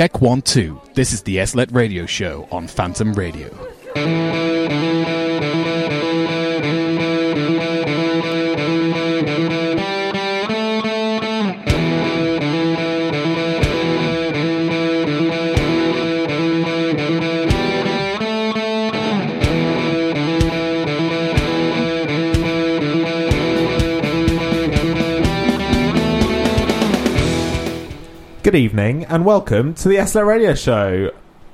Check 1 2. This is the SLLET radio show on Phantom Radio. Good evening and welcome to the SLLET Radio Show.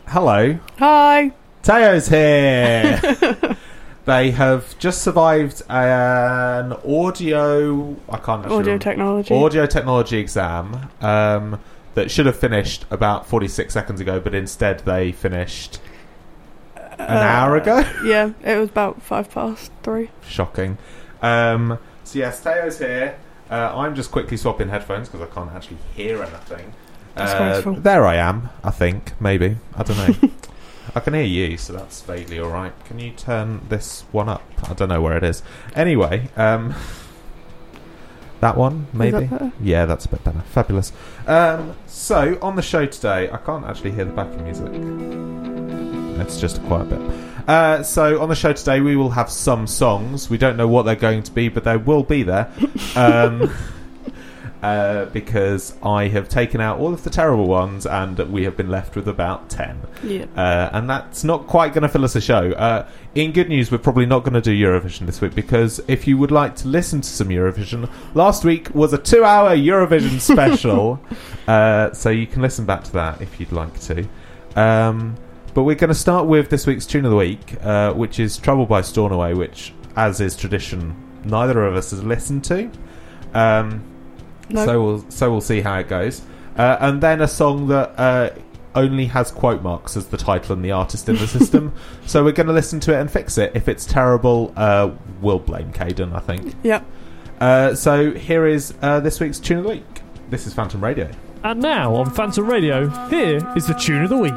Hello, Hi. Tayo's here. they have just survived an audio. I can't Audio remember- technology. audio technology exam um, that should have finished about forty six seconds ago, but instead they finished an Uh, hour ago. Yeah, it was about five past three. Shocking. Um, so yes, Tayo's here. Uh, I'm just quickly swapping headphones because I can't actually hear anything. Uh, there I am. I think maybe I don't know. I can hear you, so that's vaguely all right. Can you turn this one up? I don't know where it is. Anyway, um, that one maybe. that? Yeah, that's a bit better. Fabulous. Um, so on the show today, I can't actually hear the backing music. It's just a quiet bit. Uh, so on the show today, we will have some songs. We don't know what they're going to be, but they will be there. Um, uh, because I have taken out all of the terrible ones, and we have been left with about ten. Yeah. Uh, and that's not quite going to fill us a show. Uh, in good news, we're probably not going to do Eurovision this week because if you would like to listen to some Eurovision, last week was a two hour Eurovision special. uh, so you can listen back to that if you'd like to. Um, but we're going to start with this week's tune of the week, uh, which is Trouble by Stornoway, which, as is tradition, neither of us has listened to. Um, No. so we'll so we'll see how it goes, uh, and then a song that uh, only has quote marks as the title and the artist in the system. So we're going to listen to it and fix it. If it's terrible, uh, we'll blame Caden. I think. Yep. Uh, so here is uh, this week's tune of the week. This is Phantom Radio. And now on Phantom Radio, here is the tune of the week.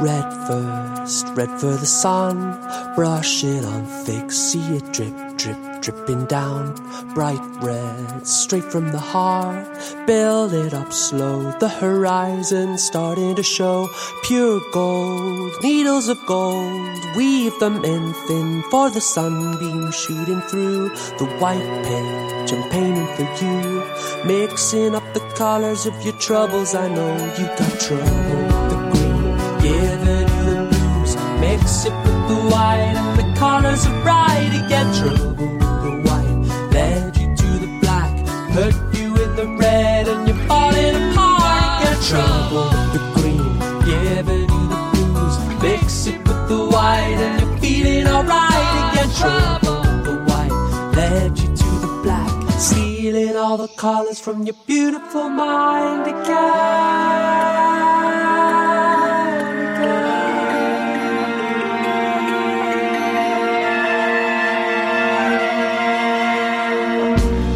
Red first, red for the sun. Brush it on thick, see it drip, drip, dripping down. Bright red, straight from the heart. Build it up slow, the horizon starting to show. Pure gold, needles of gold. Weave them in thin for the sunbeam shooting through. The white page I'm painting for you. Mixing up the colors of your troubles, I know you got trouble. The green, giving you the blues. Mix it with the white, and the colors are bright again. Trouble, the white led you to the black, put you in the red, and you're falling apart again. Trouble, all the colors from your beautiful mind again.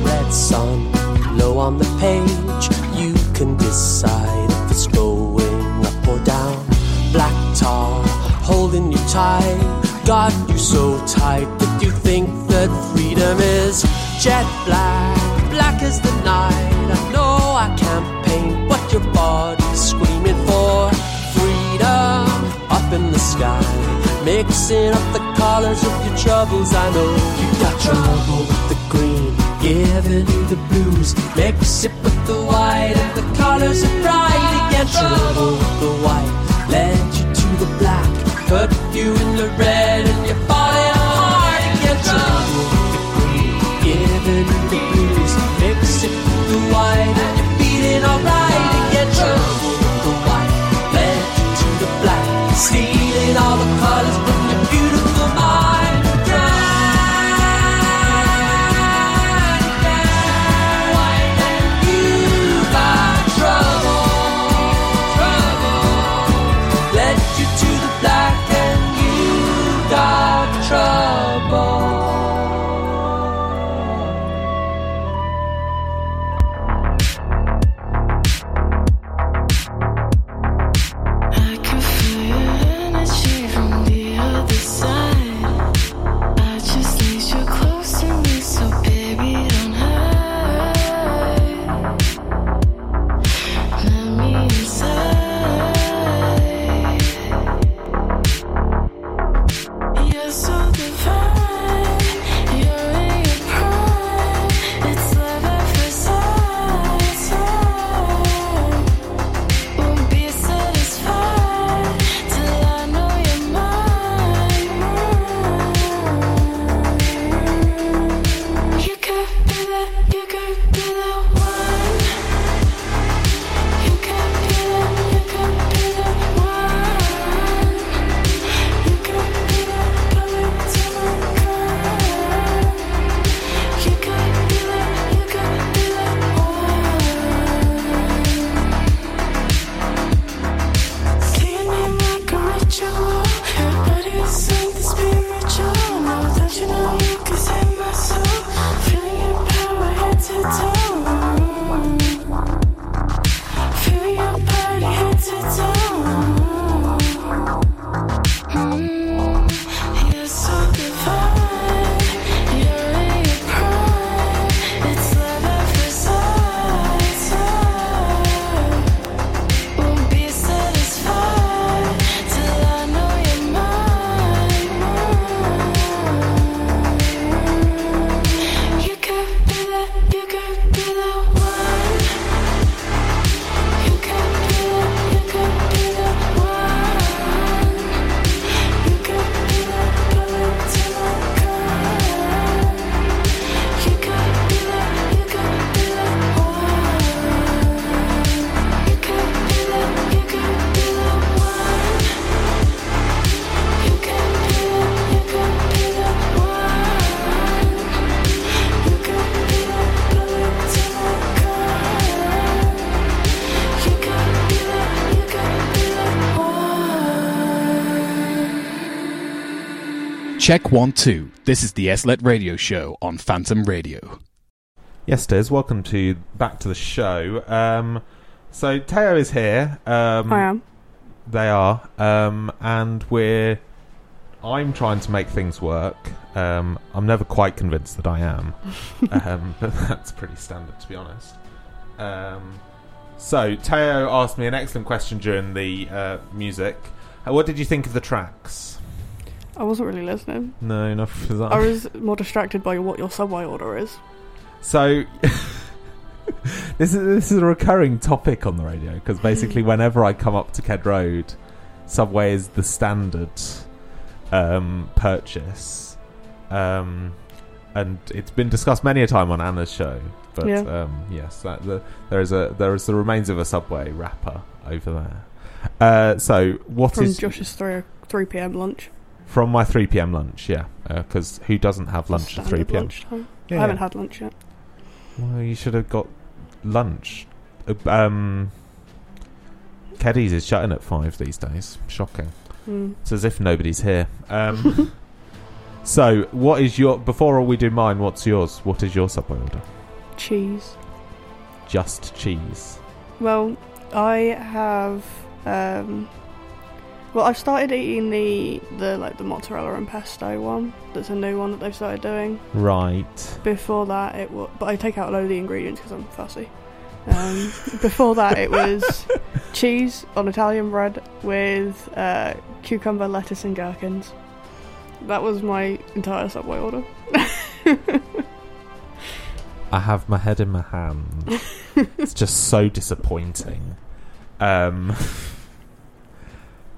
red sun low on the page. You can decide if it's going up or down. Black tar holding you tight, got you so tight that you think that freedom is jet black, black as the night. I know I can't paint what your body's screaming for. Freedom up in the sky, mixing up the colors of your troubles. I know you got trouble with the green, giving you the blues. Mix it with the white, and the colors are bright again. Trouble with the white, led you to the black, put you in the red, and you're falling stealing all the colors Check one, two. This is the SLLET Radio Show on Phantom Radio. Yes, Des. Welcome to back to the show. Um, so Tayo is here. Um, I am. They are, um, and we're. I'm trying to make things work. Um, I'm never quite convinced that I am, um, but that's pretty standard, to be honest. Um, so Tayo asked me an excellent question during the uh, music. Uh, what did you think of the tracks? I wasn't really listening. No, not for that. I was more distracted by what your subway order is. So this is this is a recurring topic on the radio because basically whenever I come up to Ked Road, Subway is the standard um, purchase, um, and it's been discussed many a time on Anna's show. But Yeah. um, yes, that, the, there is a there is the remains of a Subway wrapper over there. Uh, so what From is Josh's 3, 3 p.m. lunch. From my three p.m. lunch? Yeah, because who doesn't have lunch at 3 p.m.? lunchtime. Yeah, I haven't yeah. had lunch yet. Well, you should have got lunch. Uh, Um, Keddies is shutting at five these days. Shocking. Mm. It's as if nobody's here. Um, so, what is your? Before we do mine, what's yours? What is your subway order? Cheese. Just cheese. Well, I have. Um, well, I've started eating the the like the mozzarella and pesto one. That's a new one that they've started doing. Right. Before that, it was. But I take out a load of the ingredients because I'm fussy. Um, before that, it was cheese on Italian bread with uh, cucumber, lettuce, and gherkins. That was my entire Subway order. I have my head in my hand. it's just so disappointing. Um,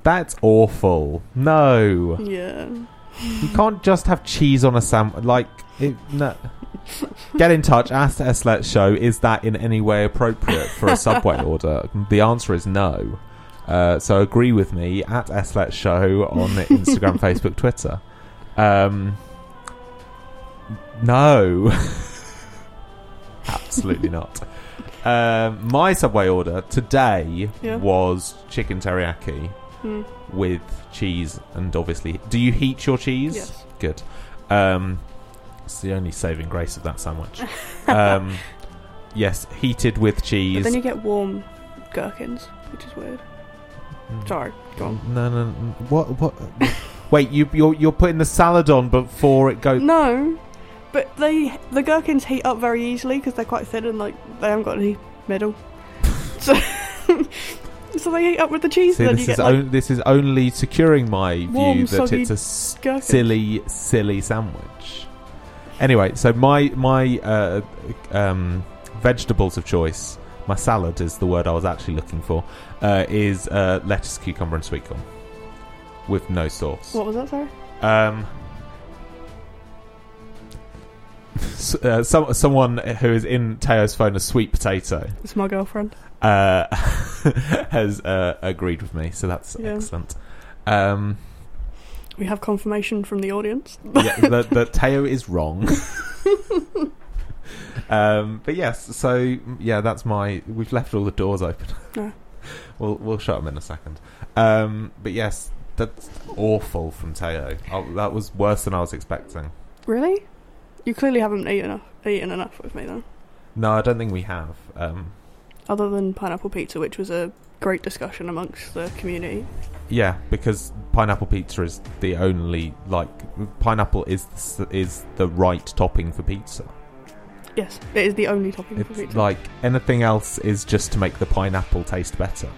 that's awful. No. Yeah. You can't just have cheese on a sandwich. Like, it, no. Get in touch. Ask S Let Show. Is that in any way appropriate for a Subway order? The answer is no. Uh, so agree with me at S Let Show on Instagram, Facebook, Twitter. Um, no, absolutely not. Um, my Subway order today Yeah. was chicken teriyaki Hmm. with cheese and obviously do you heat your cheese Yes. good um it's the only saving grace of that sandwich um yes heated with But cheese then you get warm gherkins, which is weird. Mm. Sorry, go on. no no, no what what wait you you're, you're putting the salad on before it goes No, but they the gherkins heat up very easily because they're quite thin and like they haven't got any middle. so, so they heat up with the cheese. See, and then this you is get like on, this is only securing my view that soggy it's a s- silly, silly sandwich. Anyway, so my my uh, um, vegetables of choice, my salad is the word I was actually looking for, uh, is uh, lettuce, cucumber, and sweet corn with no sauce. What was that? Sorry. Um, s- uh, some, someone who is in Tayo's phone, a sweet potato, It's my girlfriend. Uh, has uh, agreed with me, so that's Yeah. excellent. Um, We have confirmation from the audience. yeah, that, that Tayo is wrong. um, but yes, so yeah, that's my. We've left all the doors open. Yeah. we'll we'll shut them in a second. Um, but yes, that's awful from Tayo. Oh, that was worse than I was expecting. Really? You clearly haven't eaten enough, eaten enough with me then. No, I don't think we have. Um, Other than pineapple pizza, which was a great discussion amongst the community. yeah, because pineapple pizza is the only like pineapple is is the right topping for pizza. Yes, it is the only topping for It's pizza. like anything else is just to make the pineapple taste better.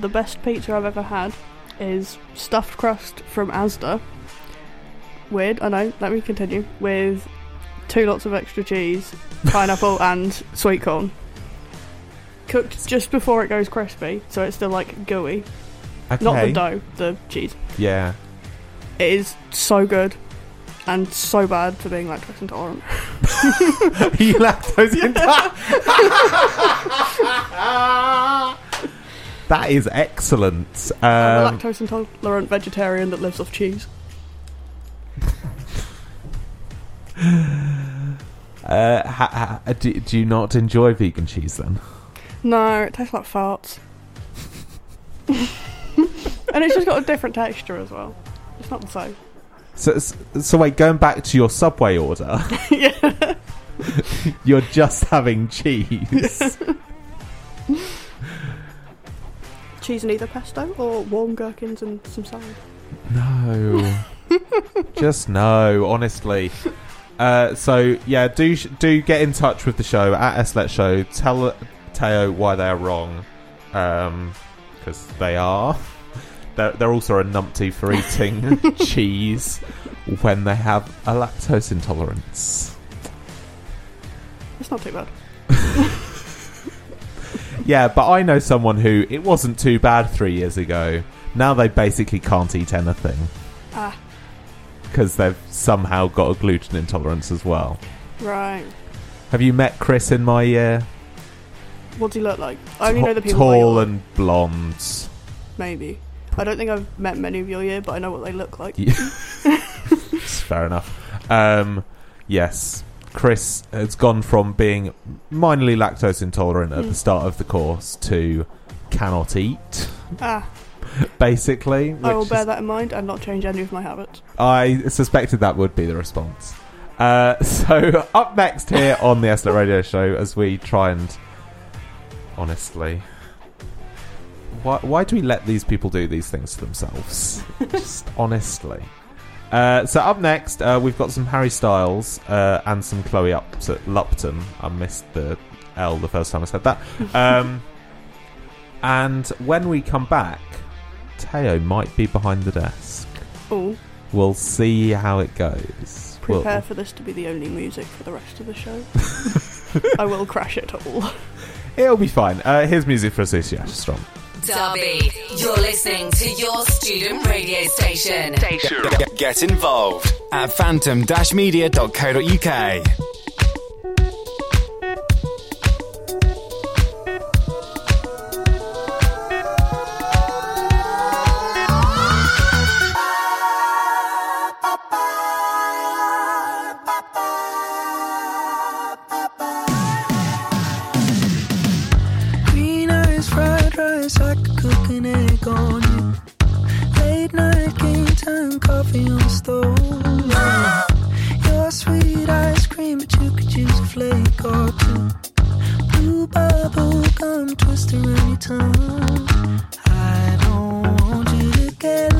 the best pizza I've ever had is stuffed crust from Asda. Weird, I know. Let me continue. With two lots of extra cheese, pineapple, and sweet corn. Cooked just before it goes crispy, so it's still like gooey. Okay. Not the dough, the cheese. Yeah. It is so good and so bad for being lactose intolerant. you lactose intolerant. that is excellent. I'm Um, a lactose intolerant vegetarian that lives off cheese. uh, ha- ha- do, do you not enjoy vegan cheese then? No, it tastes like farts. and it's just got a different texture as well. It's not the same. So, so wait, going back to your Subway order, yeah. you're just having cheese. Cheese and either pesto or warm gherkins and some salad. No, just no. Honestly. Uh, so yeah, do do get in touch with the show at SLLET Show. Tell Tayo why they are wrong, because they are. They're, they're also a numpty for eating cheese when they have a lactose intolerance. It's not too bad. Yeah, but I know someone who it wasn't too bad three years ago. Now they basically can't eat anything Ah, because they've somehow got a gluten intolerance as well. right. Have you met Chris in my year? What do you look like? I only know the people. tall and blonde. maybe. I don't think I've met many of your year, but I know what they look like. Yeah. Fair enough. Um, yes, Chris has gone from being minorly lactose intolerant at Mm. the start of the course to cannot eat, Ah, basically. I will bear is- that in mind and not change any of my habits. I suspected that would be the response. Uh, so, up next here on the Eslet Radio Show, as we try and honestly. Why, why do we let these people do these things to themselves? Just honestly. Uh, so up next, uh, we've got some Harry Styles uh, and some Chloe Upt- Lupton. I missed the L the first time I said that. Um, and when we come back, Tayo might be behind the desk. Oh, We'll see how it goes. We'll- prepare for this to be the only music for the rest of the show. I will crash it all. It'll be fine. Uh, here's music for Association Strong. Derby, you're listening to your student radio station. Get, get involved at phantom-media.co.uk. stove. Yeah. Your sweet ice cream, but you could use a flake or two. Blue bubble gum twist around your tongue. I don't want you to get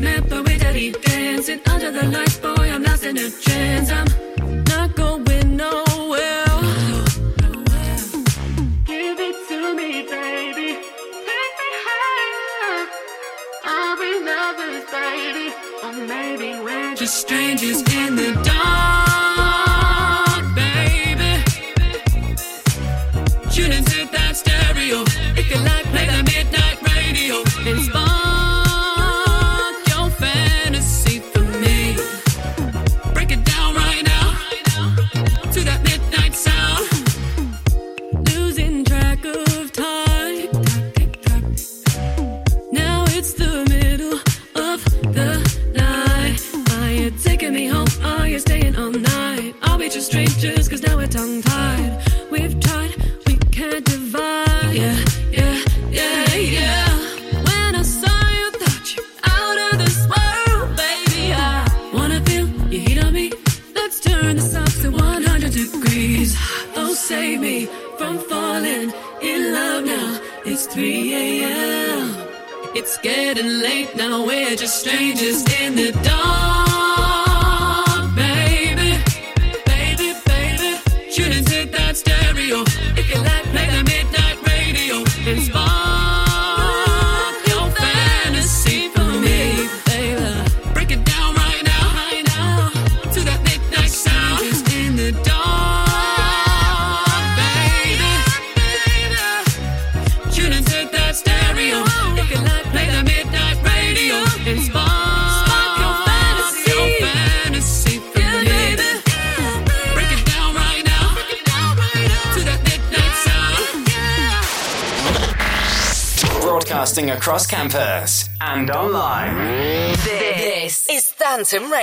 Met, but we're dancing under the lights. Boy, I'm lost in a trance. I'm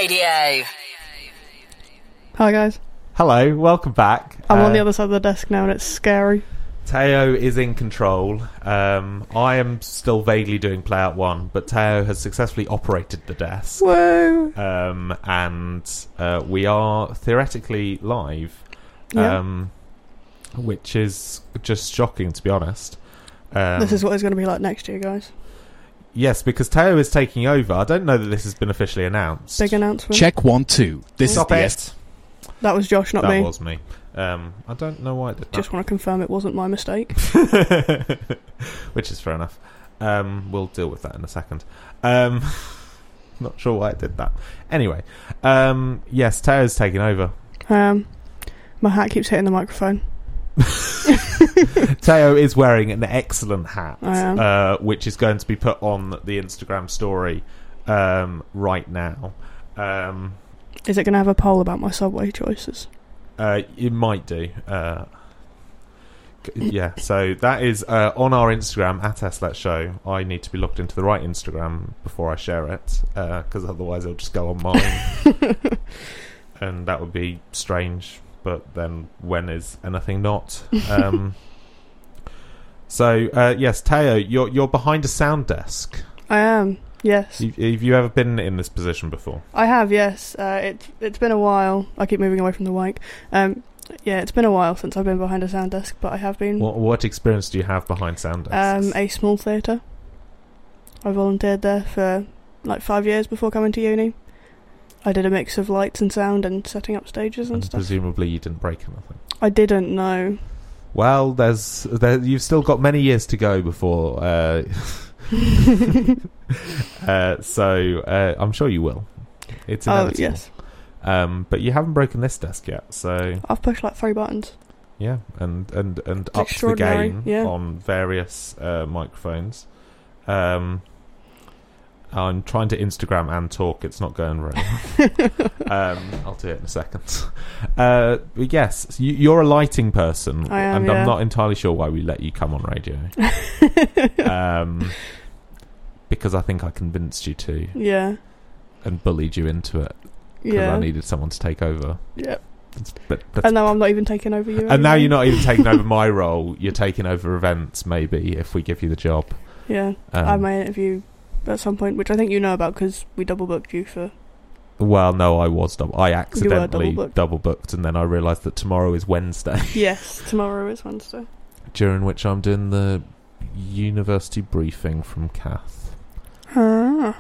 Radio. Hi guys. Hello, welcome back. I'm on the Uh, other side of the desk now, and it's scary. Tayo is in control. Um, I am still vaguely doing play out one, but Tayo has successfully operated the desk. Whoa! Um, and uh, we are theoretically live, Yeah. um, which is just shocking, to be honest. Um, this is what it's going to be like next year, guys. Yes, because Tayo is taking over. I don't know that this has been officially announced. Big announcement. Check one, two. This Stop is the it. S- That was Josh, not that me. was me. Um, I don't know why I did that. Just want to confirm it wasn't my mistake. which is fair enough. Um, we'll deal with that in a second. Um, not sure why I did that. Anyway, um, yes, Tayo's taking over. Um, my hat keeps hitting the microphone. Tayo is wearing an excellent hat, uh, which is going to be put on the Instagram story um, right now. Um, Is it going to have a poll about my subway choices? uh, it might do. Uh, yeah, so that is uh, on our Instagram at SLLET Show. I need to be logged into the right Instagram before I share it, because otherwise it'll just go on mine, and that would be strange. But then, when is anything not? Um, so uh, yes, Tayo, you're you're behind a sound desk. I am. Yes, Have have you ever been in this position before? I have. Yes, uh, it's it's been a while. I keep moving away from the mic. Um, yeah, it's been a while since I've been behind a sound desk, but I have been. What what experience do you have behind sound desks? Um, a small theatre. I volunteered there for like five years before coming to uni. I did a mix of lights and sound and setting up stages and and stuff. presumably you didn't break anything. I didn't know. Well, there's there, you've still got many years to go before. Uh, uh, so uh, I'm sure you will. It's Oh inevitable. yes, Um, but you haven't broken this desk yet, so I've pushed like three buttons. yeah, and and and ups the game yeah. on various uh, microphones. Um, I'm trying to Instagram and talk. It's not going very well. um, I'll do it in a second. Uh, but yes, you, you're a lighting person, I am, and yeah. I'm not entirely sure why we let you come on radio. um, because I think I convinced you to Yeah. and bullied you into it because Yeah. I needed someone to take over. Yeah. It's- But that's And now I'm not even taking over you. and now you're not even taking over my role. You're taking over events, maybe if we give you the job. Yeah. Um, I my interview at some point, which I think you know about because we double booked you for. Well, no, I was double. I accidentally double booked, and then I realised that tomorrow is Wednesday, Yes, tomorrow is Wednesday. during which I'm doing the university briefing from Kath, Ah.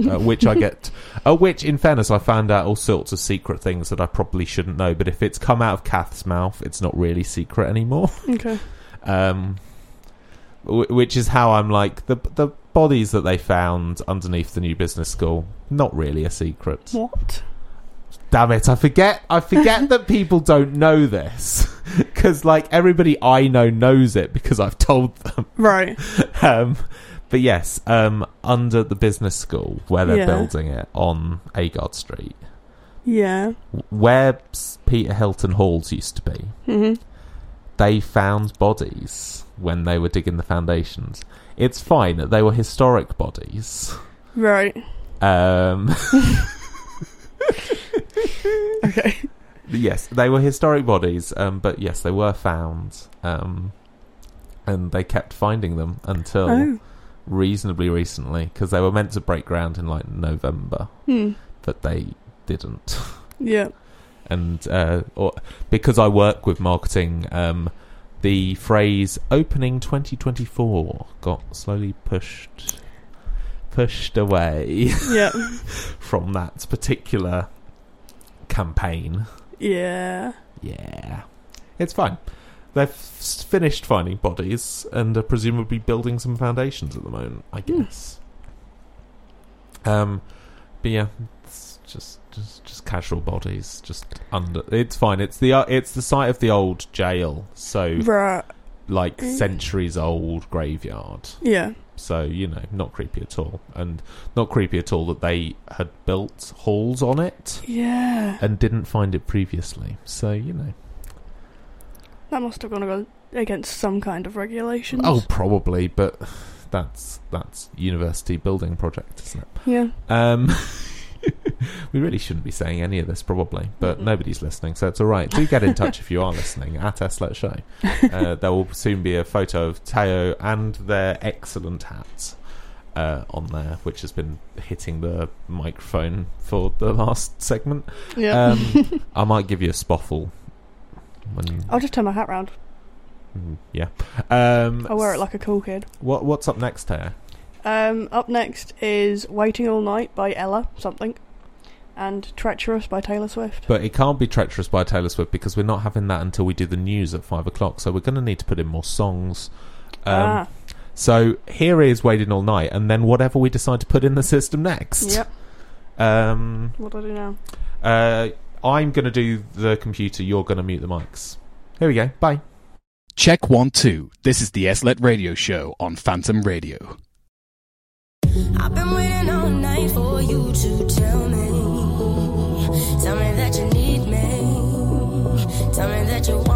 uh, which I get. Uh, which, in fairness, I found out all sorts of secret things that I probably shouldn't know. But if it's come out of Kath's mouth, it's not really secret anymore. Okay. um, w- which is how I'm like the the bodies that they found underneath the new business school. Not really a secret. What? Damn it! I forget. I forget that people don't know this because like everybody I know knows it because I've told them. Right. Um, but yes, um, under the business school where they're Yeah. building it on Agard Street, Yeah. where Peter Hilton Halls used to be. hmm they found bodies when they were digging the foundations. It's fine. that They were historic bodies. Right. Um, Okay. yes, they were historic bodies, um, but yes, they were found. Um, and they kept finding them until Oh. reasonably recently because they were meant to break ground in like November, Hmm. but they didn't. Yeah. and uh, or, because I work with marketing, um, the phrase "opening 2024" got slowly pushed pushed away Yeah. from that particular campaign. Yeah. Yeah, it's fine. They've finished finding bodies and are presumably building some foundations at the moment. I Hmm. guess. Um, but yeah, it's just just just casual bodies, just under. It's fine. It's the uh, it's the site of the old jail, so Right. like Mm. centuries old graveyard. Yeah. So you know, not creepy at all, and not creepy at all that they had built halls on it Yeah. and didn't find it previously. So you know. That must have gone against some kind of regulations. Oh, probably, but that's that's university building project, isn't it? Yeah. Um, we really shouldn't be saying any of this, probably, but Mm-mm. nobody's listening, so it's all right. Do get in touch if you are listening at S Let Show. Uh, there will soon be a photo of Tayo and their excellent hats. Uh, on there, which has been hitting the microphone for the last segment. Yeah. Um, I might give you a spoffle when I'll just turn my hat round. mm, yeah. Um, I'll wear it like a cool kid. What what's up next, Tayo? Um, up next is Waiting All Night by Ella something, and Treacherous by Taylor Swift. But it can't be treacherous by Taylor Swift because we're not having that until we do the news at five o'clock. So we're going to need to put in more songs. Um, ah, So here is waiting all night, and then whatever we decide to put in the system next. yep. Um, What do I do now? uh, I'm going to do the computer. You're going to mute the mics. Here we go. Bye. Check one, two. This is the SLLET radio show on Phantom Radio. I've been waiting all night for you to tell me. Tell me that you need me. Tell me that you want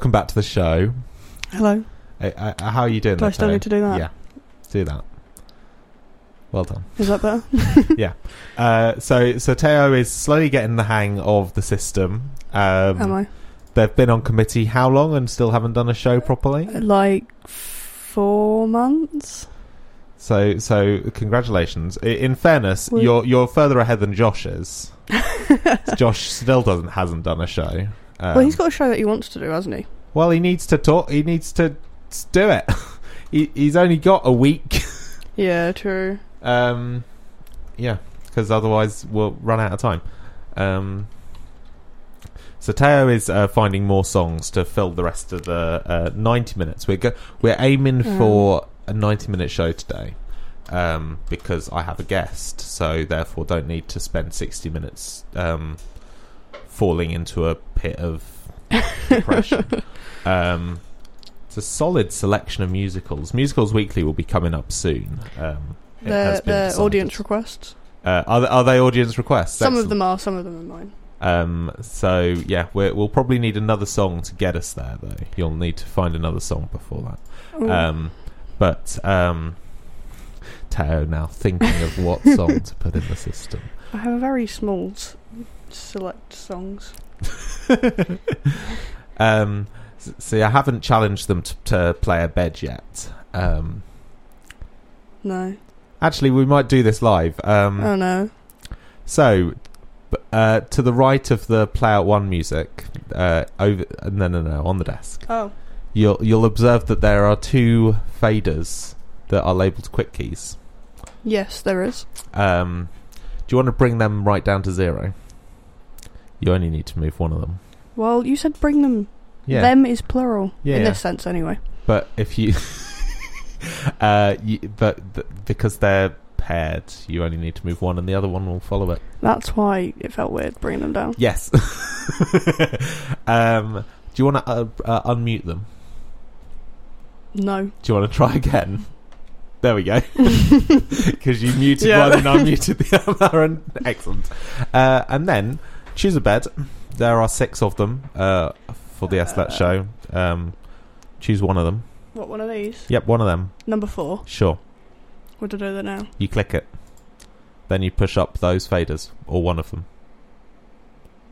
Welcome back to the show. Hello. Uh, uh, how are you doing? Do I still need to do that? Yeah, do that. Well done. Is that better? yeah. Uh, so so Tayo is slowly getting the hang of the system. Um, Am I? They've been on committee how long and still haven't done a show properly. Like four months? So so congratulations. I- In fairness, Well- you're you're further ahead than Josh is. Josh still doesn't hasn't done a show. Um, well, he's got a show that he wants to do, hasn't he? well, he needs to talk. He needs to do it. he, he's only got a week. Yeah, true. Um, yeah, because otherwise we'll run out of time. Um, so Tayo is uh, finding more songs to fill the rest of the uh, ninety minutes. We're go- we're aiming Mm. for a ninety-minute show today um, because I have a guest, so therefore don't need to spend sixty minutes um, falling into a pit of depression. um, it's a solid selection of musicals. Musicals Weekly will be coming up soon. Um, it has They're, they're audience requests. Uh, are, they, are they audience requests? Some of them are, some of them are mine. Um, so yeah, we're, we'll probably need another song to get us there, though. You'll need to find another song before that. Um, but um, Tayo now thinking of what song to put in the system. I have a very small select songs. Um, see, I haven't challenged them to, to play a bed yet. Um, No. actually, we might do this live. Um, oh no. So, uh, to the right of the Play Out One music, uh, over no, no, no, on the desk, Oh. you'll you'll observe that there are two faders that are labelled quick keys. Yes, there is. Um, do you want to bring them right down to zero? You only need to move one of them. Well, you said bring them. Yeah, Them is plural. Yeah, in yeah. this sense, anyway. but if you, uh, you, but th- because they're paired, You only need to move one, and the other one will follow it. That's why it felt weird bringing them down. Yes. um, do you want to uh, uh, unmute them? No. Do you want to try again? There we go. Because you muted Yeah. one and I muted the other. And excellent. Uh, and then choose a bed. There are six of them uh, for the SLLET show. Um, choose one of them. What, one of these? Yep, one of them. Number four. Sure. What did I do there now? You click it. Then you push up those faders, or one of them.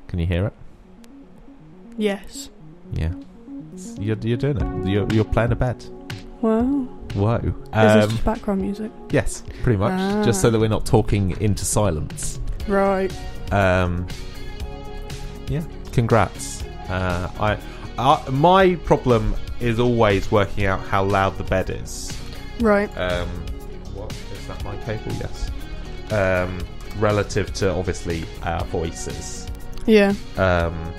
Can you hear it? Yes. Yeah. It's- You're, you're doing it. You're, you're playing a bed. Wow. Whoa. Is Um, this just background music? yes, pretty much. Just so Ah. that we're not talking into silence. Right. Um, yeah, congrats. Uh, I, I, my problem is always working out how loud the bed is. Right. Um, what is that? My cable? Yes. Um, relative to obviously our voices. Yeah. Um,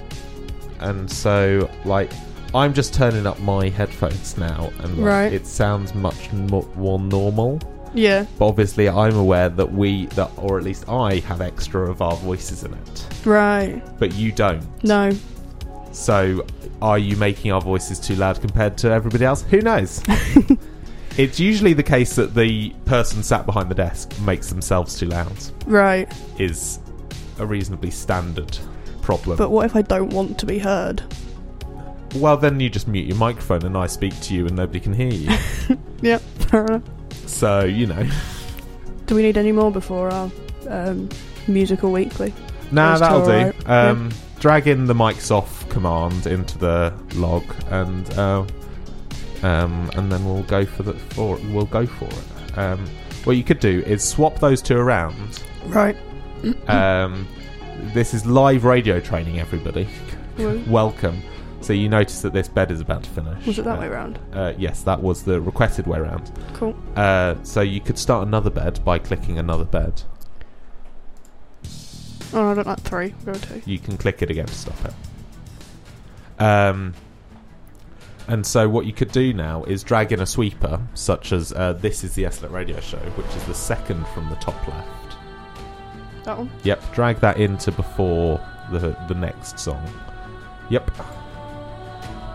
and so like I'm just turning up my headphones now, and like, Right. it sounds much more, more normal. Yeah. But obviously, I'm aware that we, that or at least I, have extra of our voices in it, Right. but you don't. No. So, are you making our voices too loud compared to everybody else? Who knows? it's usually the case that the person sat behind the desk makes themselves too loud. Right. Is a reasonably standard problem. But what if I don't want to be heard? well, then you just mute your microphone and I speak to you and nobody can hear you. Yep. Fair enough. So you know. Do we need any more before our um, musical weekly? Nah, Those that'll do. are alright. Um, Drag in the mics off command into the log, and uh, um, and then we'll go for the for we'll go for it. Um, what you could do is swap those two around. Right. Um, this is live radio training, everybody. Welcome. So you notice that this bed is about to finish. Was it that Uh, way round? Uh, yes, that was the requested way round. Cool. Uh, so you could start another bed by clicking another bed. Oh, I don't like three. Go two. You can click it again to stop it. Um, and so what you could do now is drag in a sweeper, such as uh, this is the SLLET Radio Show, which is the second from the top left. That one. Yep, drag that into before the the next song. Yep.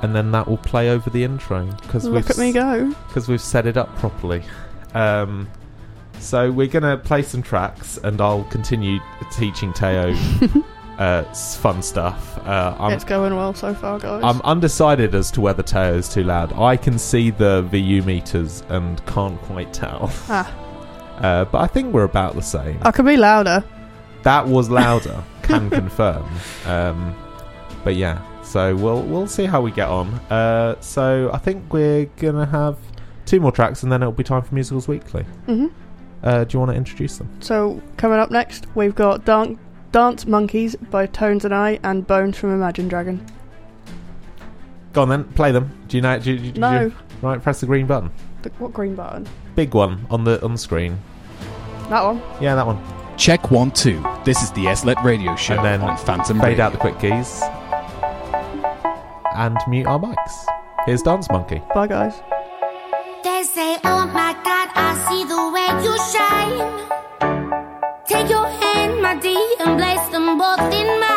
And then that will play over the intro because Look at me go. because we've set it up properly. Um, so we're gonna play some tracks, and I'll continue teaching Tayo uh, fun stuff. Uh, I'm it's going well so far, guys. I'm undecided as to whether Tayo is too loud. I can see the VU meters and can't quite tell. ah, Uh, but I think we're about the same. I can be louder. That was louder, can confirm. Um, but yeah, so we'll we'll see how we get on. Uh, so I think we're gonna have two more tracks, and then it'll be time for musicals weekly. hmm Uh, do you want to introduce them? So coming up next, we've got Dan- Dance Monkeys by Tones and I, and Bones from Imagine Dragon. Go on then, play them. Do you know? Do you, do you- No, right, press the green button. the, what green button? Big one on the on the screen. That one. Yeah, that one. Check one, two. This is the SLLET radio show And then on Phantom Fade Radio. out the quick keys and mute our mics. Here's Dance Monkey. Bye, guys. They say, Oh my God, I see the way you shine. Take your hand, my dear, and place them both in mine.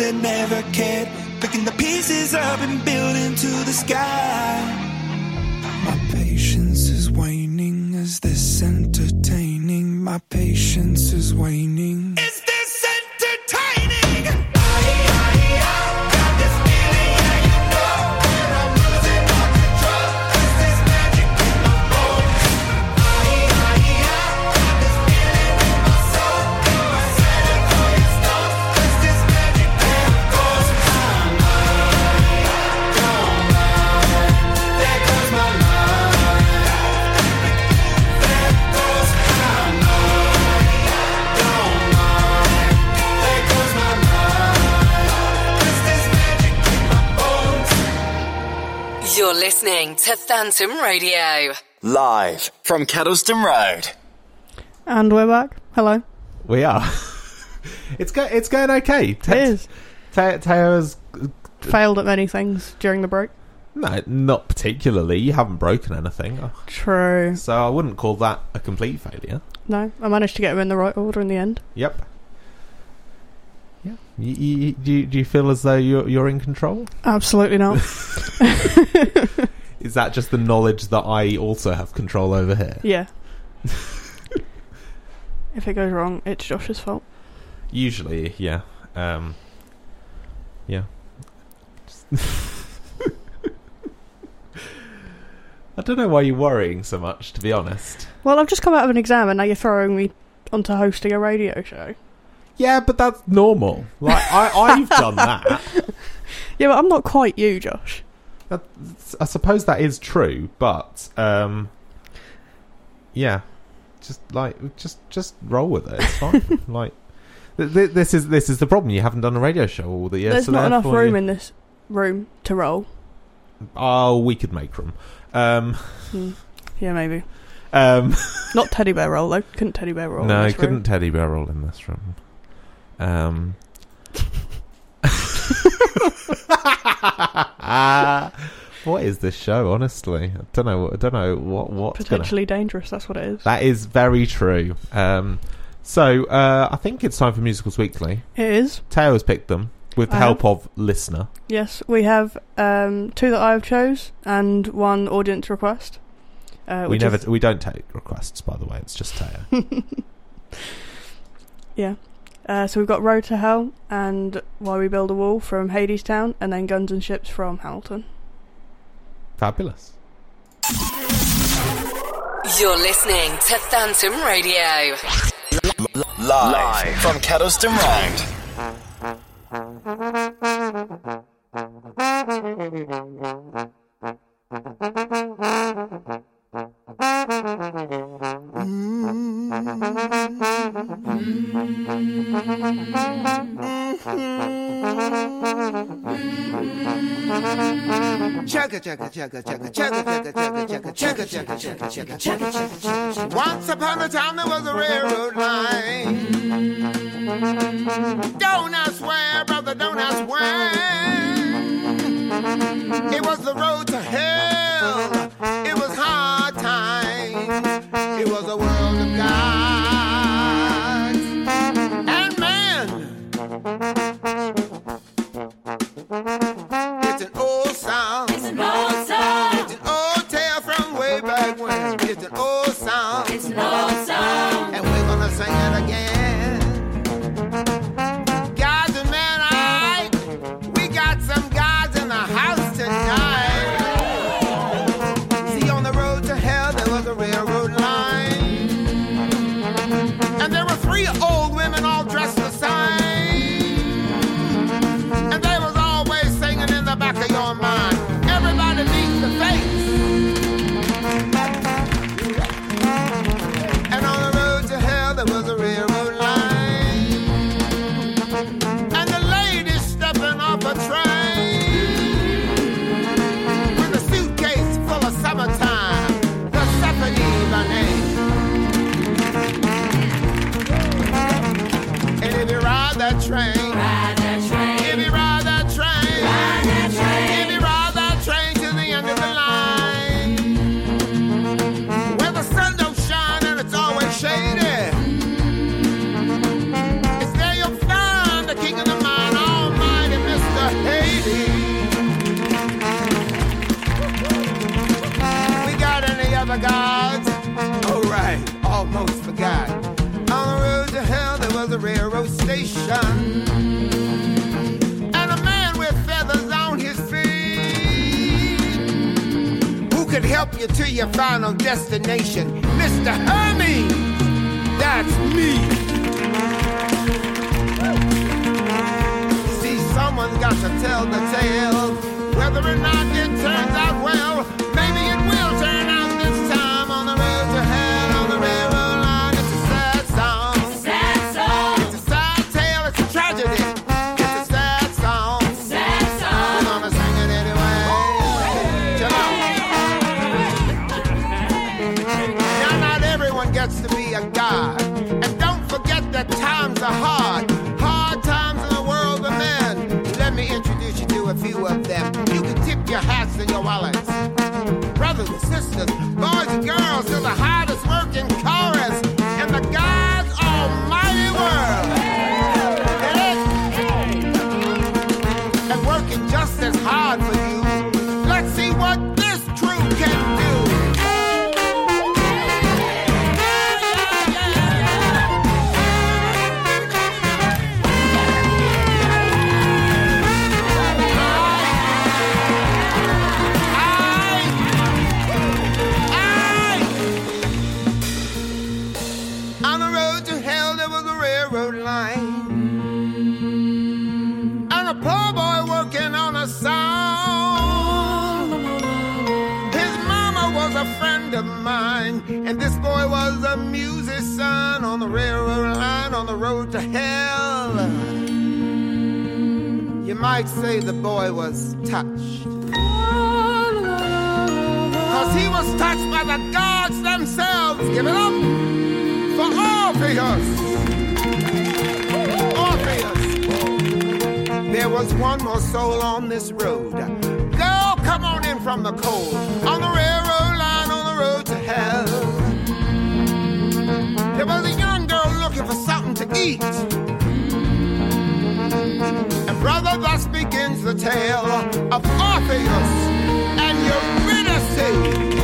in there. to Phantom Radio. Live from Kettleston Road. And we're back. Hello. We are. it's, go- it's going okay. Te- it is. Tayo has failed at many things during the break. No, not particularly. You haven't broken anything. Oh. True. So I wouldn't call that a complete failure. No, I managed to get them in the right order in the end. Yep. Yeah. You, you, do, you, do you feel as though you're, you're in control? Absolutely not. Is that just the knowledge that I also have control over here? Yeah. if it goes wrong, it's Josh's fault. Usually, yeah. Um, yeah. I don't know why you're worrying so much, to be honest. Well, I've just come out of an exam and now you're throwing me onto hosting a radio show. Yeah, but that's normal. Like I, I've done that. yeah, but I'm not quite you, Josh. I suppose that is true, but um, yeah, just like just just roll with it. It's fine. like th- th- this is this is the problem. You haven't done a radio show all the years. There's so not enough room you- in this room to roll. Oh, we could make room. Um, Hmm. Yeah, maybe. um, Not teddy bear roll though. Couldn't teddy bear roll. in no, this couldn't room. teddy bear roll in this room. Um. what is this show? Honestly, I don't know. I don't know what gonna Potentially dangerous. That's what it is. That is very true. Um, so uh, I think it's time for musicals weekly. It is. Has picked them with the I help of listener. Yes, we have um, two that I've chose and one audience request. Uh, we never is- we don't take requests, by the way. It's just Tayo. yeah. Uh, so we've got Road to Hell and Why We Build a Wall from Hadestown, and then Guns and Ships from Hamilton. Fabulous. You're listening to Phantom Radio. Live, from Kettleston Road. Chugga chugga chugga chugga chugga chugga chugga chugga chugga chugga chugga chugga Once upon a time there was a railroad line. Don't I swear, brother, don't I swear? It was the road to hell. Bye. Train, station. And a man with feathers on his feet. Who could help you to your final destination? Mr. Hermes! That's me! See, someone's got to tell the tale. Whether or not it turns out well, to a of them. You can tip your hats and your wallets. Brothers and sisters, boys and girls, to the hardest Might say the boy was touched. Because he was touched by the gods themselves. Give it up for Orpheus. Orpheus. There was one more soul on this road. Girl, come on in from the cold. On the railroad line, on the road to hell. There was a young girl looking for something to eat. Brother, thus begins the tale of Orpheus and Eurydice.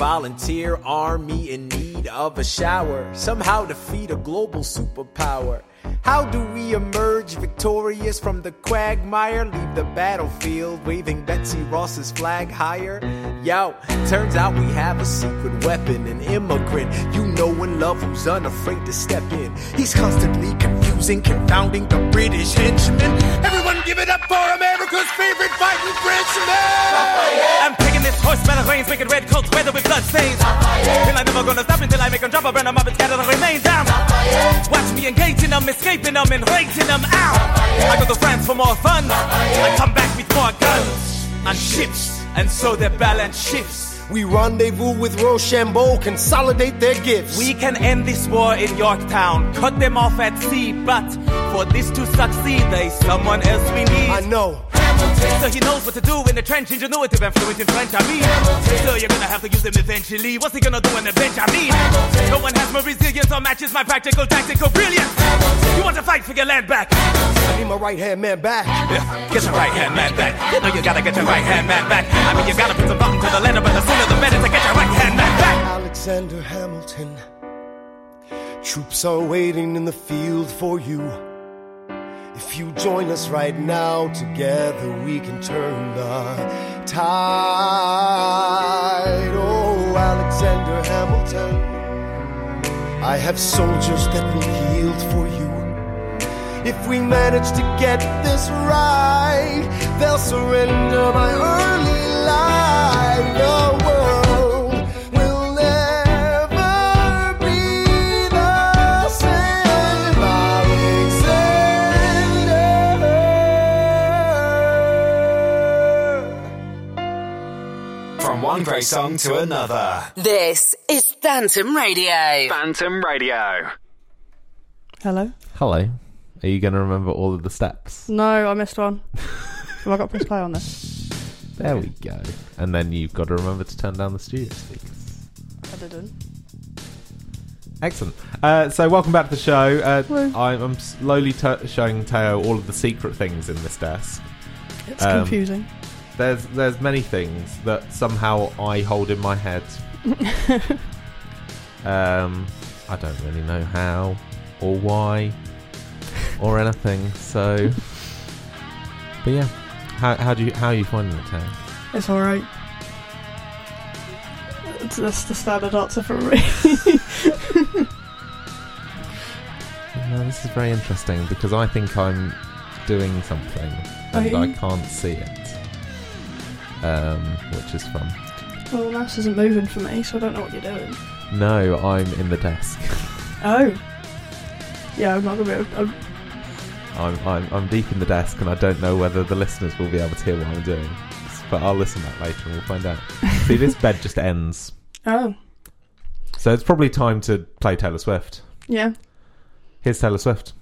Volunteer army in need of a shower. Somehow defeat a global superpower. How do we emerge victorious from the quagmire? Leave the battlefield waving Betsy Ross's flag higher? Yo, turns out we have a secret weapon, an immigrant you know and love who's unafraid to step in. He's constantly confusing, confounding the British henchmen. Everyone give it up for America's favorite fighting Frenchman! I'm this horse the reins, making red coats weather with blood stains. And I'm never gonna stop until I make them drop, burn them up and scatter the remains down. Watch me engaging them, escaping them, and raising them out. I go to France for more fun. I come back with more guns and ships, and so their balance shifts. We rendezvous with Rochambeau, consolidate their gifts. We can end this war in Yorktown, cut them off at sea, but for this to succeed, there's someone else we need. I know. So he knows what to do in the trench, ingenuitive and fluent in French, I mean. So you're gonna have to use him eventually. What's he gonna do on the bench, I mean? No one has more resilience or matches my practical tactical brilliance. You want to fight for your land back? I need my right hand man back. Yeah, get your right hand man back. You know you gotta get your right hand man back. I mean, you gotta put some thought into the letter, but the sooner the better to get your right hand man back. Alexander Hamilton. Troops are waiting in the field for you. If you join us right now, together we can turn the tide. Oh, Alexander Hamilton. I have soldiers that will yield for you. If we manage to get this right, they'll surrender my early From one great song to another. This is Phantom Radio. Phantom Radio. Hello? Hello. Are you going to remember all of the steps? No, I missed one. Have I got to press play on this? There we go. And then you've got to remember to turn down the studio speakers. I didn't. Excellent. Uh, so, welcome back to the show. Uh, Woo. I'm, I'm slowly t- showing Tayo all of the secret things in this desk. It's Um, confusing. There's there's many things that somehow I hold in my head. um, I don't really know how or why or anything. So, but yeah, how how do you how are you finding it, Tayo? It's alright. It's- That's the standard answer from me. No, this is very interesting because I think I'm doing something and I can't see it, um, which is fun. well, the mouse isn't moving for me, so I don't know what you're doing. No, I'm in the desk. Oh. Yeah, I'm not gonna be able I'm, I'm, I'm I'm deep in the desk, and I don't know whether the listeners will be able to hear what I'm doing. But I'll listen back later, and we'll find out. See, this bed just ends, Oh. so it's probably time to play Taylor Swift. Yeah. Here's Taylor Swift.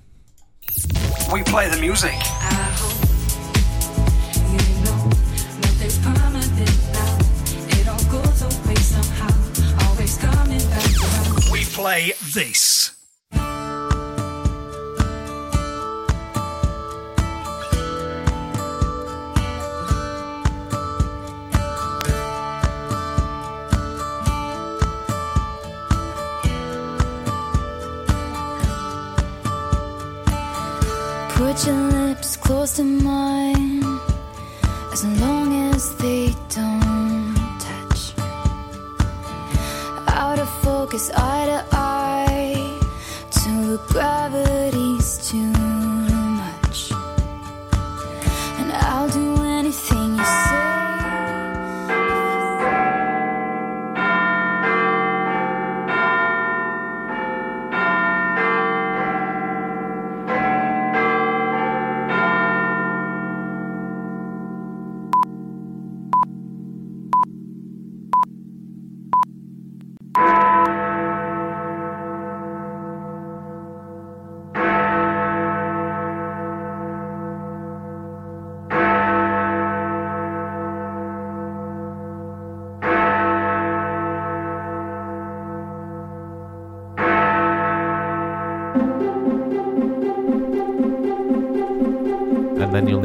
We play the music. Play this. Put your lips close to mine as long as they don't focus, eye to eye, till the gravity's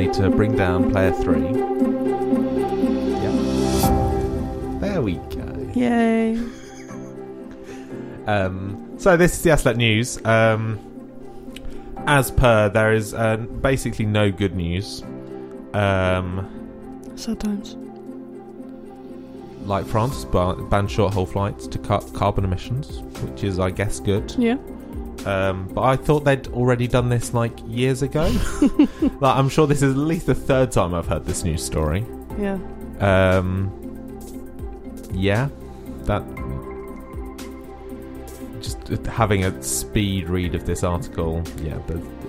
need to bring down player three. Yeah. There we go. Yay. Um, so this is the SLLET News. Um, as per, there is uh, basically no good news. Um, Sad times. like France ba- banned short haul flights to cut carbon emissions, which is, I guess, good. Yeah. Um, but I thought they'd already done this like years ago. like, I'm sure this is at least the third time I've heard this news story. Yeah. Um, yeah, that. Just having a speed read of this article, yeah,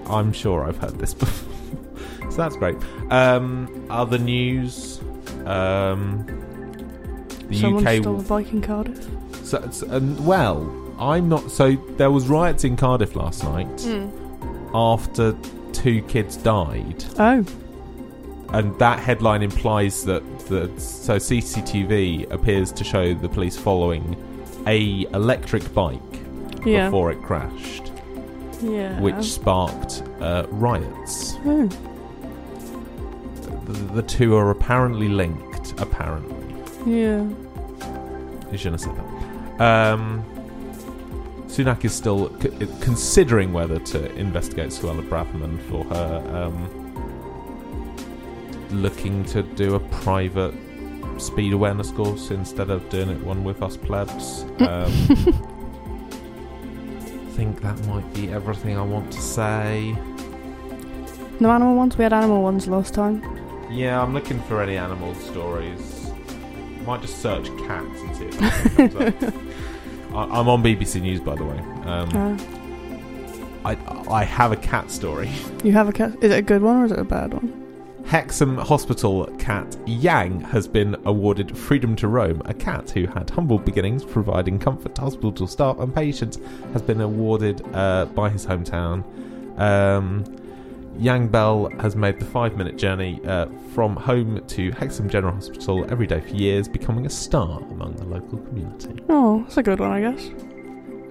I'm sure I've heard this before. so that's great. Um, other news. Um, the Someone UK stole a bike in Cardiff. so, so- and, well, I'm not. So there was riots in Cardiff last night Mm. after two kids died, Oh. and that headline implies that the so CCTV appears to show the police following a electric bike Yeah. before it crashed, Yeah. which sparked uh, riots. Oh. The, the two are apparently linked. Apparently. Yeah. Je ne sais pas. Um, Sunak is still c- considering whether to investigate Suella Braverman for her um, looking to do a private speed awareness course instead of doing it one with us plebs. Um, I think that might be everything I want to say. No animal ones? We had animal ones last time. Yeah, I'm looking for any animal stories. Might just search cats and see if anything comes up. I- I'm on BBC News, by the way. Um, Uh, I I have a cat story. you have a cat. Is it a good one or is it a bad one? Hexham Hospital cat Yang has been awarded freedom to roam. A cat who had humble beginnings, providing comfort to hospital staff and patients, has been awarded uh, by his hometown. Um, Yang Bell has made the five-minute journey uh, from home to Hexham General Hospital every day for years, becoming a star among the local community. Oh, that's a good one, I guess.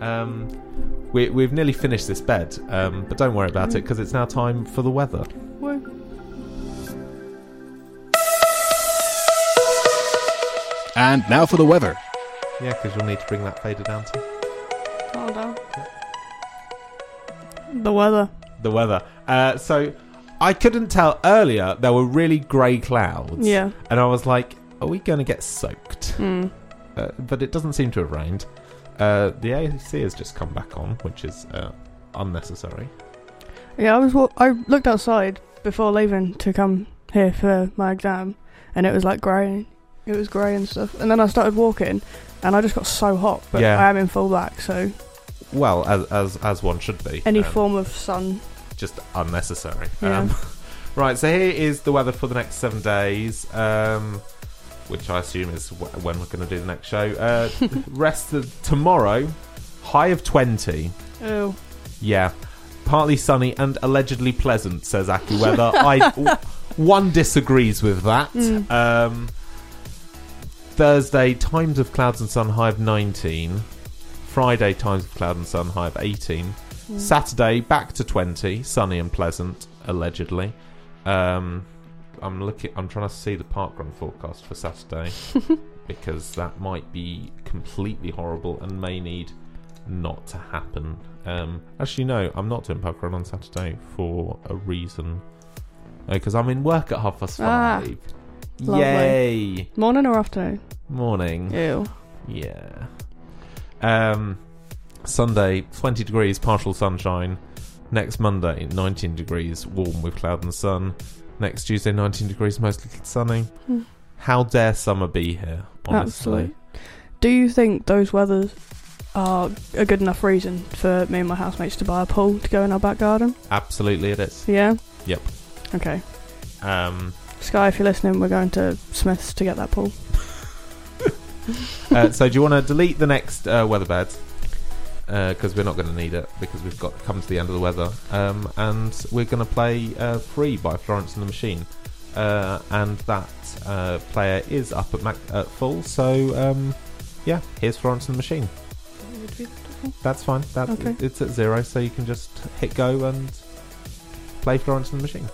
Um, we, we've nearly finished this bed, um, but don't worry about it because it's now time for the weather. Woo. And now for the weather. Yeah, because you'll need to bring that fader down to Hold on. The weather. the weather. Uh, so I couldn't tell earlier. There were really grey clouds. Yeah. and I was like, "Are we going to get soaked?" Hmm. Uh, but it doesn't seem to have rained. Uh, the AC has just come back on, which is uh, unnecessary. Yeah, I was. Wa- I looked outside before leaving to come here for my exam, and it was like grey. It was grey and stuff. And then I started walking, and I just got so hot. But Yeah. I am in full black, so Well, as as, as one should be. any Um, form of sun. Just unnecessary. Yeah. Um, right, so here is the weather for the next seven days, um, which I assume is wh- when we're going to do the next show. Uh, rest of tomorrow, high of 20. Ew. Yeah. Partly sunny and allegedly pleasant, says AccuWeather. I w- one disagrees with that. Mm. Um, Thursday, times of clouds and sun, high of 19. Friday, times of cloud and sun, high of 18. Mm. Saturday, back to 20, sunny and pleasant, allegedly. Um, I'm looking. I'm trying to see the parkrun forecast for Saturday because that might be completely horrible and may need not to happen. Um, actually, no, I'm not doing parkrun on Saturday for a reason. Because I'm in work at half past Ah, five. lovely. Yay! Morning or afternoon? Morning. Ew. Yeah. Um, Sunday, 20 degrees, partial sunshine. Next Monday, 19 degrees, warm with cloud and sun. Next Tuesday, 19 degrees, mostly sunny. Hmm. How dare summer be here, honestly? Absolutely. Do you think those weathers are a good enough reason for me and my housemates to buy a pool to go in our back garden? Absolutely, it is. Yeah. Yep. Okay. Um, Sky, if you're listening, we're going to Smiths to get that pool. uh, so, do you want to delete the next uh, weather Because we're not going to need it because we've got come to the end of the weather, um, and we're going to play uh, "Free" by Florence and the Machine, uh, and that uh, player is up at Mac- at full. So, um, yeah, here's Florence and the Machine. That's fine. That Okay. it's at zero, so you can just hit go and play Florence and the Machine.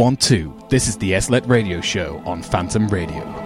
1 2. This is the SLLET radio show on Phantom Radio.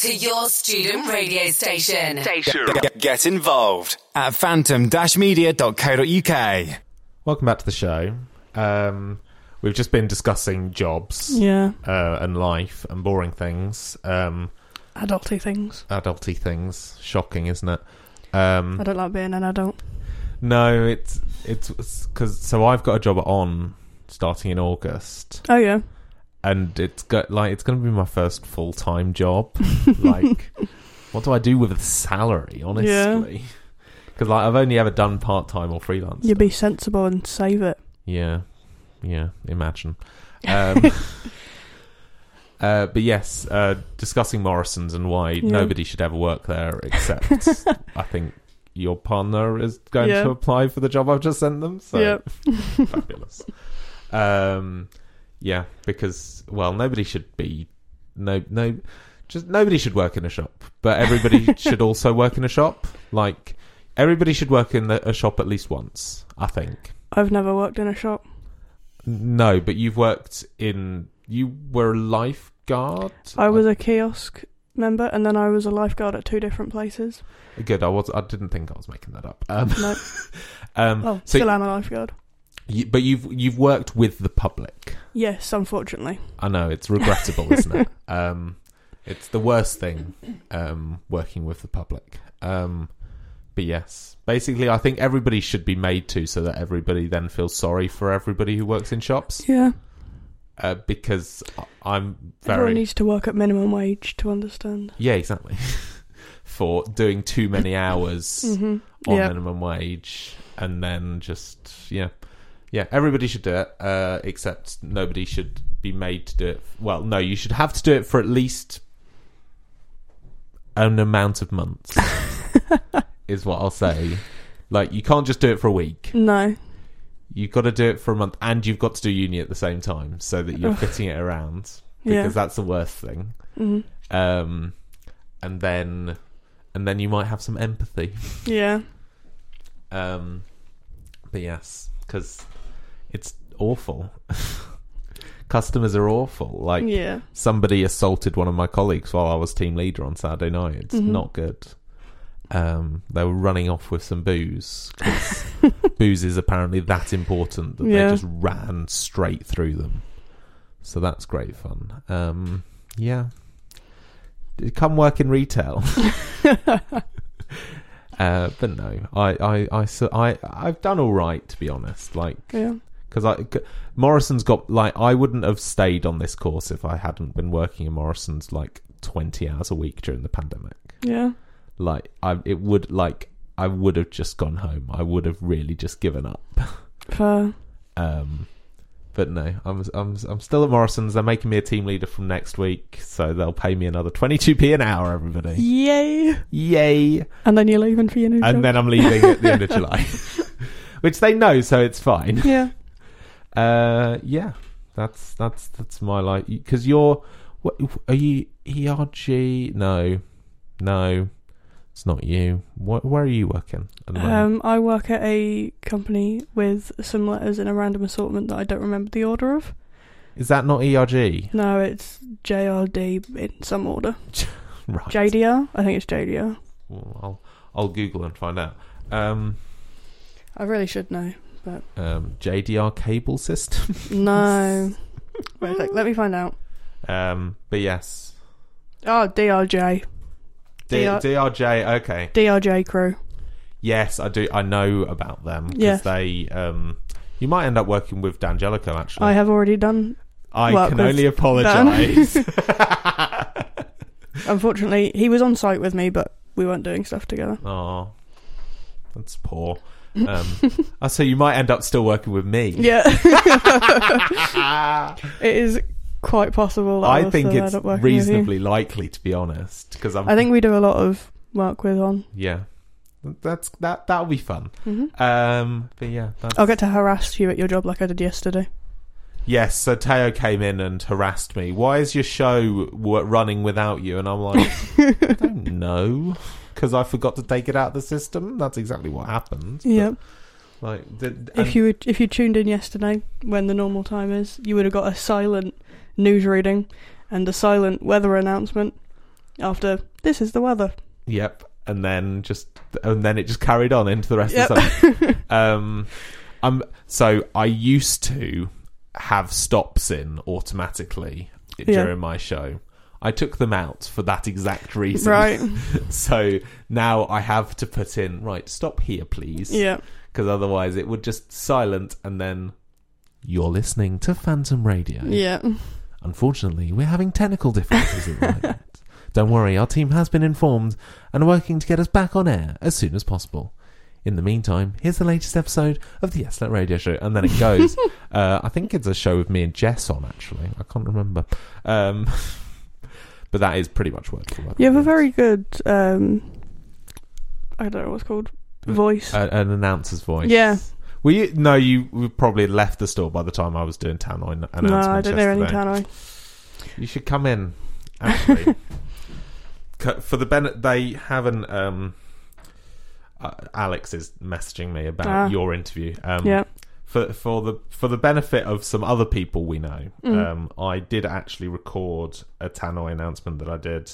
To your student radio station. Get, get involved at phantom-media.co.uk. Welcome back to the show. Um, we've just been discussing jobs, Yeah. uh, and life and boring things, um, Adulty things. adulty things. Shocking, isn't it? Um, I don't like being an adult. no, it's it's because so I've got a job on starting in August, Oh yeah. And it's got like it's going to be my first full time job. like, what do I do with a salary? Honestly, because like I've only ever done part time or freelance. You'd be sensible and save it. Yeah, yeah. Imagine. Um, Uh, but yes, uh, discussing Morrison's and why Yeah. nobody should ever work there except I think your partner is going Yeah. to apply for the job I've just sent them. So fabulous. Um, yeah, because well, nobody should be no no just nobody should work in a shop, but everybody should also work in a shop. Like everybody should work in the, a shop at least once. I think. I've never worked in a shop. No, but you've worked in. You were a lifeguard. I was a kiosk member, and then I was a lifeguard at two different places. Good. I was. I didn't think I was making that up. Um, No. um, Oh, so, still am a lifeguard. You, but you've you've worked with the public. Yes, unfortunately. I know it's regrettable, isn't it? Um, it's the worst thing. Um, working with the public. Um, but yes, basically, I think everybody should be made to, so that everybody then feels sorry for everybody who works in shops. Yeah. Uh, because I'm Everyone very needs to work at minimum wage to understand. Yeah, exactly. For doing too many hours Mhm. on Yeah. minimum wage, and then just yeah, yeah. Everybody should do it, uh, except nobody should be made to do it. Well, no, you should have to do it for at least an amount of months. is what I'll say. Like you can't just do it for a week. No. You've got to do it for a month, and you've got to do uni at the same time, so that you're Ugh. fitting it around. Because Yeah. that's the worst thing. Mhm. Um, and then, and then you might have some empathy. Yeah. Um, but yes, because it's awful. Customers are awful. Like, Yeah. somebody assaulted one of my colleagues while I was team leader on Saturday night. It's Mhm. not good. Um, they were running off with some booze booze is apparently that important that Yeah. they just ran straight through them. So that's great fun. Um, yeah, come work in retail. uh, but no, I, I, I, I, I've done all right to be honest. Like, Yeah. Because I, Morrison's got like I wouldn't have stayed on this course if I hadn't been working in Morrison's like twenty hours a week during the pandemic. Yeah. Like, I, it would like I would have just gone home. I would have really just given up. Fair. Um, but no, I'm I'm I'm still at Morrison's. They're making me a team leader from next week, so they'll pay me another twenty two p an hour. Everybody, Yay. yay! And then you're leaving for your new job. And then I'm leaving at the end of July, which they know, so it's fine. Yeah. Uh, yeah, that's that's that's my life. Because you're, what are you? ERG? No, no, it's not you. What, where are you working? Um, I work at a company with some letters in a random assortment that I don't remember the order of. Is that not ERG? No, it's JRD in some order. Right. JDR? I think it's JDR. Well, I'll I'll Google and find out. Um, I really should know, but um, JDR cable system. no. Wait a sec, let me find out. um, but yes, Oh, DRJ. D- DR DRJ. Okay. DRJ crew. Yes, I do. I know about them because Yeah. they. Um, you might end up working with D'Angelico. Actually, I have already done. I can only apologise. Unfortunately, he was on site with me, but we weren't doing stuff together. Oh, that's poor. Um, so you might end up still working with me. Yeah. it is quite possible. That I think it's end up working with you. reasonably likely, to be honest, because I'm. Think we do a lot of work with on. Yeah, that's that. That'll be fun. Mhm. Um, but yeah, that's, I'll get to harass you at your job like I did yesterday. Yes, so Tayo came in and harassed me. Why is your show running without you? And I'm like, I don't know, because I forgot to take it out of the system. That's exactly what happened. Yeah. Like, did, If you would- if you tuned in yesterday when the normal time is, you would have got a silent news reading and a silent weather announcement after this is the weather. Yep. And then just and then it just carried on into the rest Yep. of the summer. um I'm so I used to have stops in automatically Yeah. during my show. I took them out for that exact reason. Right. so now I have to put in right, stop here please. Yeah. Because otherwise it would just silent and then you're listening to Phantom Radio. Yeah. Unfortunately, we're having technical difficulties at the moment. Don't worry, our team has been informed and are working to get us back on air as soon as possible. In the meantime, here's the latest episode of the SLLET Radio Show, and then it goes. uh, I think it's a show with me and Jess on. Actually, I can't remember, um, but that is pretty much word for word. You have a very good, um, I don't know what's called, voice. A- an announcer's voice. Yeah. Well, you no, you probably left the store by the time I was doing Tannoy n- announcements. no, I don't know any yesterday. Tannoy. You should come in. Actually, for the benefit, they haven't. Um, uh, Alex is messaging me about Ah. your interview. Um, Yeah. For for the for the benefit of some other people we know, Mm. um, I did actually record a Tannoy announcement that I did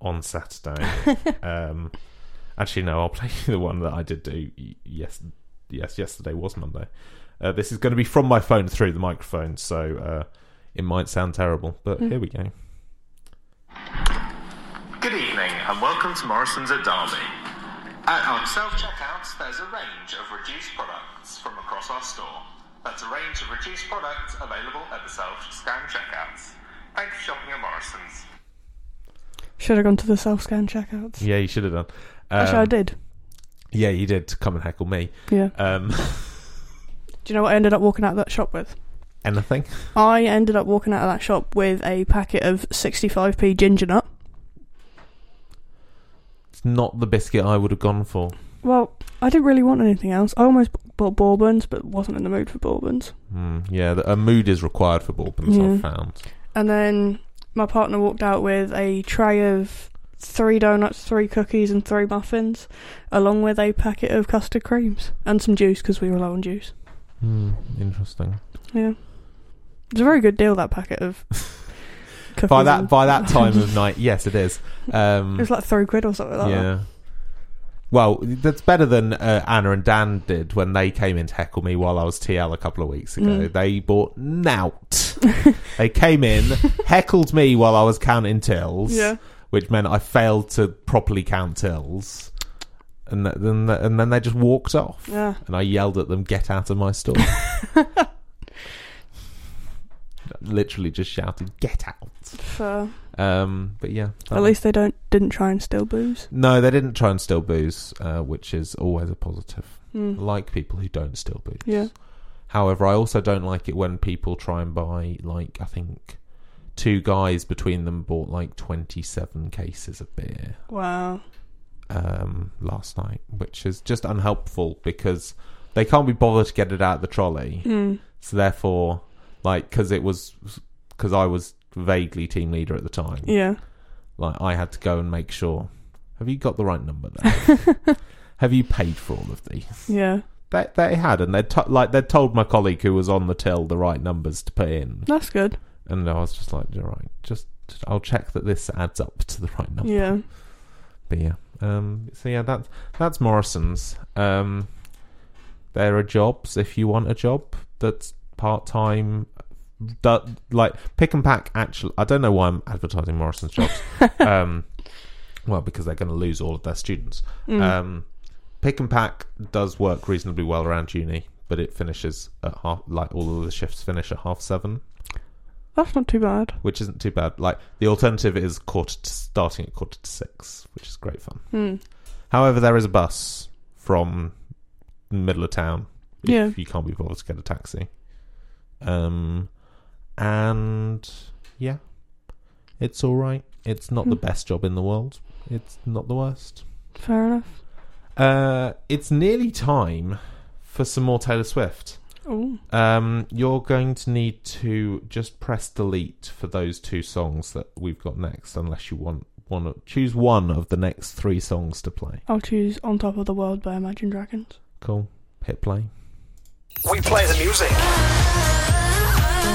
on Saturday. um, actually, no, I'll play you the one that I did do. Yes, yes, yesterday was Monday. Uh, this is going to be from my phone through the microphone, so uh, it might sound terrible, but Mm. here we go. Good evening and welcome to Morrison's at Derby. At our self checkouts, there's a range of reduced products from across our store. That's a range of reduced products available at the self scan checkouts. Thank you for shopping at Morrison's. Should have gone to the self scan checkouts. Yeah, you should have done. Actually, I Um, did. Yeah, you did come and heckle me. Yeah. Um, Do you know what I ended up walking out of that shop with? anything? I ended up walking out of that shop with a packet of 65p ginger nut. Not the biscuit I would have gone for. Well, I didn't really want anything else. I almost bought bourbons, but wasn't in the mood for bourbons. Hmm, yeah, the, a mood is required for bourbons. Yeah. I've found. And then my partner walked out with a tray of three donuts, three cookies, and three muffins, along with a packet of custard creams and some juice because we were low on juice. Hmm, interesting. Yeah, it's a very good deal that packet of. By that by that time of night, yes, it is. Um, it was like three quid or something like that. yeah. that. Well, that's better than uh, Anna and Dan did when they came in to heckle me while I was TL a couple of weeks ago. Mm. They bought nout. they came in, heckled me while I was counting tills, Yeah. which meant I failed to properly count tills. And then and then they just walked off. Yeah. And I yelled at them, "Get out of my store!" Literally just shouted, "Get out!" Fair. Um, but yeah, At least they don't didn't try and steal booze. no, they didn't try and steal booze, uh, which is always a positive. Mm. Like people who don't steal booze. Yeah. However, I also don't like it when people try and buy, like, I think two guys between them bought like 27 cases of beer Wow. um, last night, which is just unhelpful because they can't be bothered to get it out of the trolley. Mm. So therefore, like, because it was, because I was vaguely team leader at the time. Yeah. Like, I had to go and make sure. Have you got the right number there? Have you paid for all of these? Yeah. They they had, and they'd to- like they'd told my colleague who was on the till the right numbers to put in. That's good. And I was just like, all right, just I'll check that this adds up to the right number. Yeah. But yeah, um, so yeah, that's that's Morrison's. Um, there are jobs if you want a job that's part time. Like pick and pack. Actually, I don't know why I'm advertising Morrison's jobs. um, well, because they're going to lose all of their students. Mm. Um, pick and pack does work reasonably well around uni, but it finishes at half. Like all of the shifts finish at half seven That's not too bad. which isn't too bad. Like the alternative is quarter to, starting at quarter to six, which is great fun. Hmm. However, there is a bus from the middle of town if Yeah. you can't be bothered to get a taxi. Um, and yeah, it's all right. It's not the Hmm. best job in the world. It's not the worst. Fair enough. Uh, it's nearly time for some more Taylor Swift. Ooh. Um, you're going to need to just press delete for those two songs that we've got next, unless you want one. to Choose one of the next three songs to play. I'll choose On Top of the World by Imagine Dragons. Cool. Hit play. We play the music.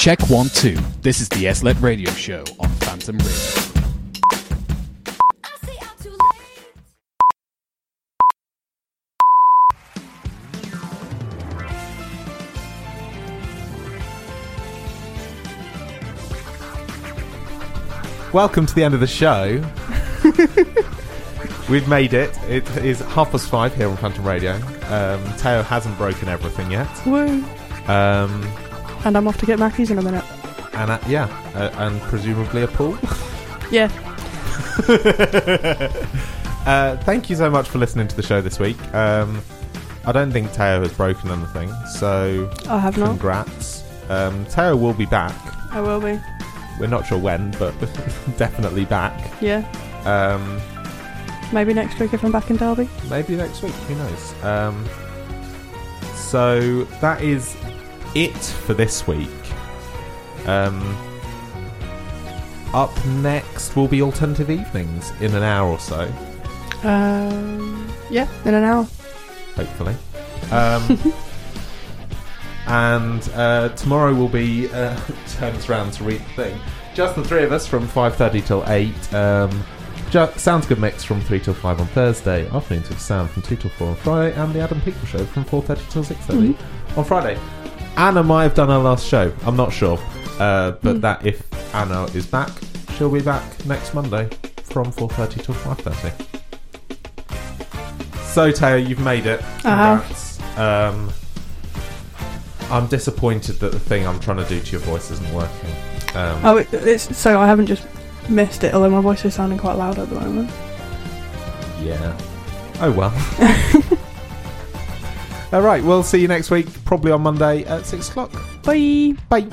Check one, two. This is the SLLET Radio Show on Phantom Radio. Welcome to the end of the show. We've made it. It is half past five here on Phantom Radio. Um, Tayo hasn't broken everything yet. Woo. Um, And I'm off to get Mackies in a minute. and uh, yeah, uh, and presumably a pool. Yeah. uh, thank you so much for listening to the show this week. Um, I don't think Tayo has broken anything, so I have not. congrats. Um, Tayo will be back. I will be. We're not sure when, but definitely back. Yeah. Um, Maybe next week if I'm back in Derby. maybe next week. Who knows? Um, so that is it for this week. Um, up next will be alternative evenings in an hour or so, Um, yeah, in an hour. hopefully. Um, and uh, tomorrow will be uh, turns round to read the thing. Just the three of us from five thirty till eight. Um, ju- Sounds Good Mix from three till five on Thursday. Afternoons with Sam from two till four on Friday, and the Adam People Show from four thirty till six thirty Mm-hmm. on Friday. Anna might have done her last show. I'm not sure, uh, but Mm. that if Anna is back, she'll be back next Monday from four thirty till five thirty. So Tayo, you've made it. Congrats. Um, I'm disappointed that the thing I'm trying to do to your voice isn't working. Um, Oh, it, it's so I haven't just missed it, although my voice is sounding quite loud at the moment. Yeah. Oh well. All right. We'll see you next week, probably on Monday at six o'clock. Bye. Bye.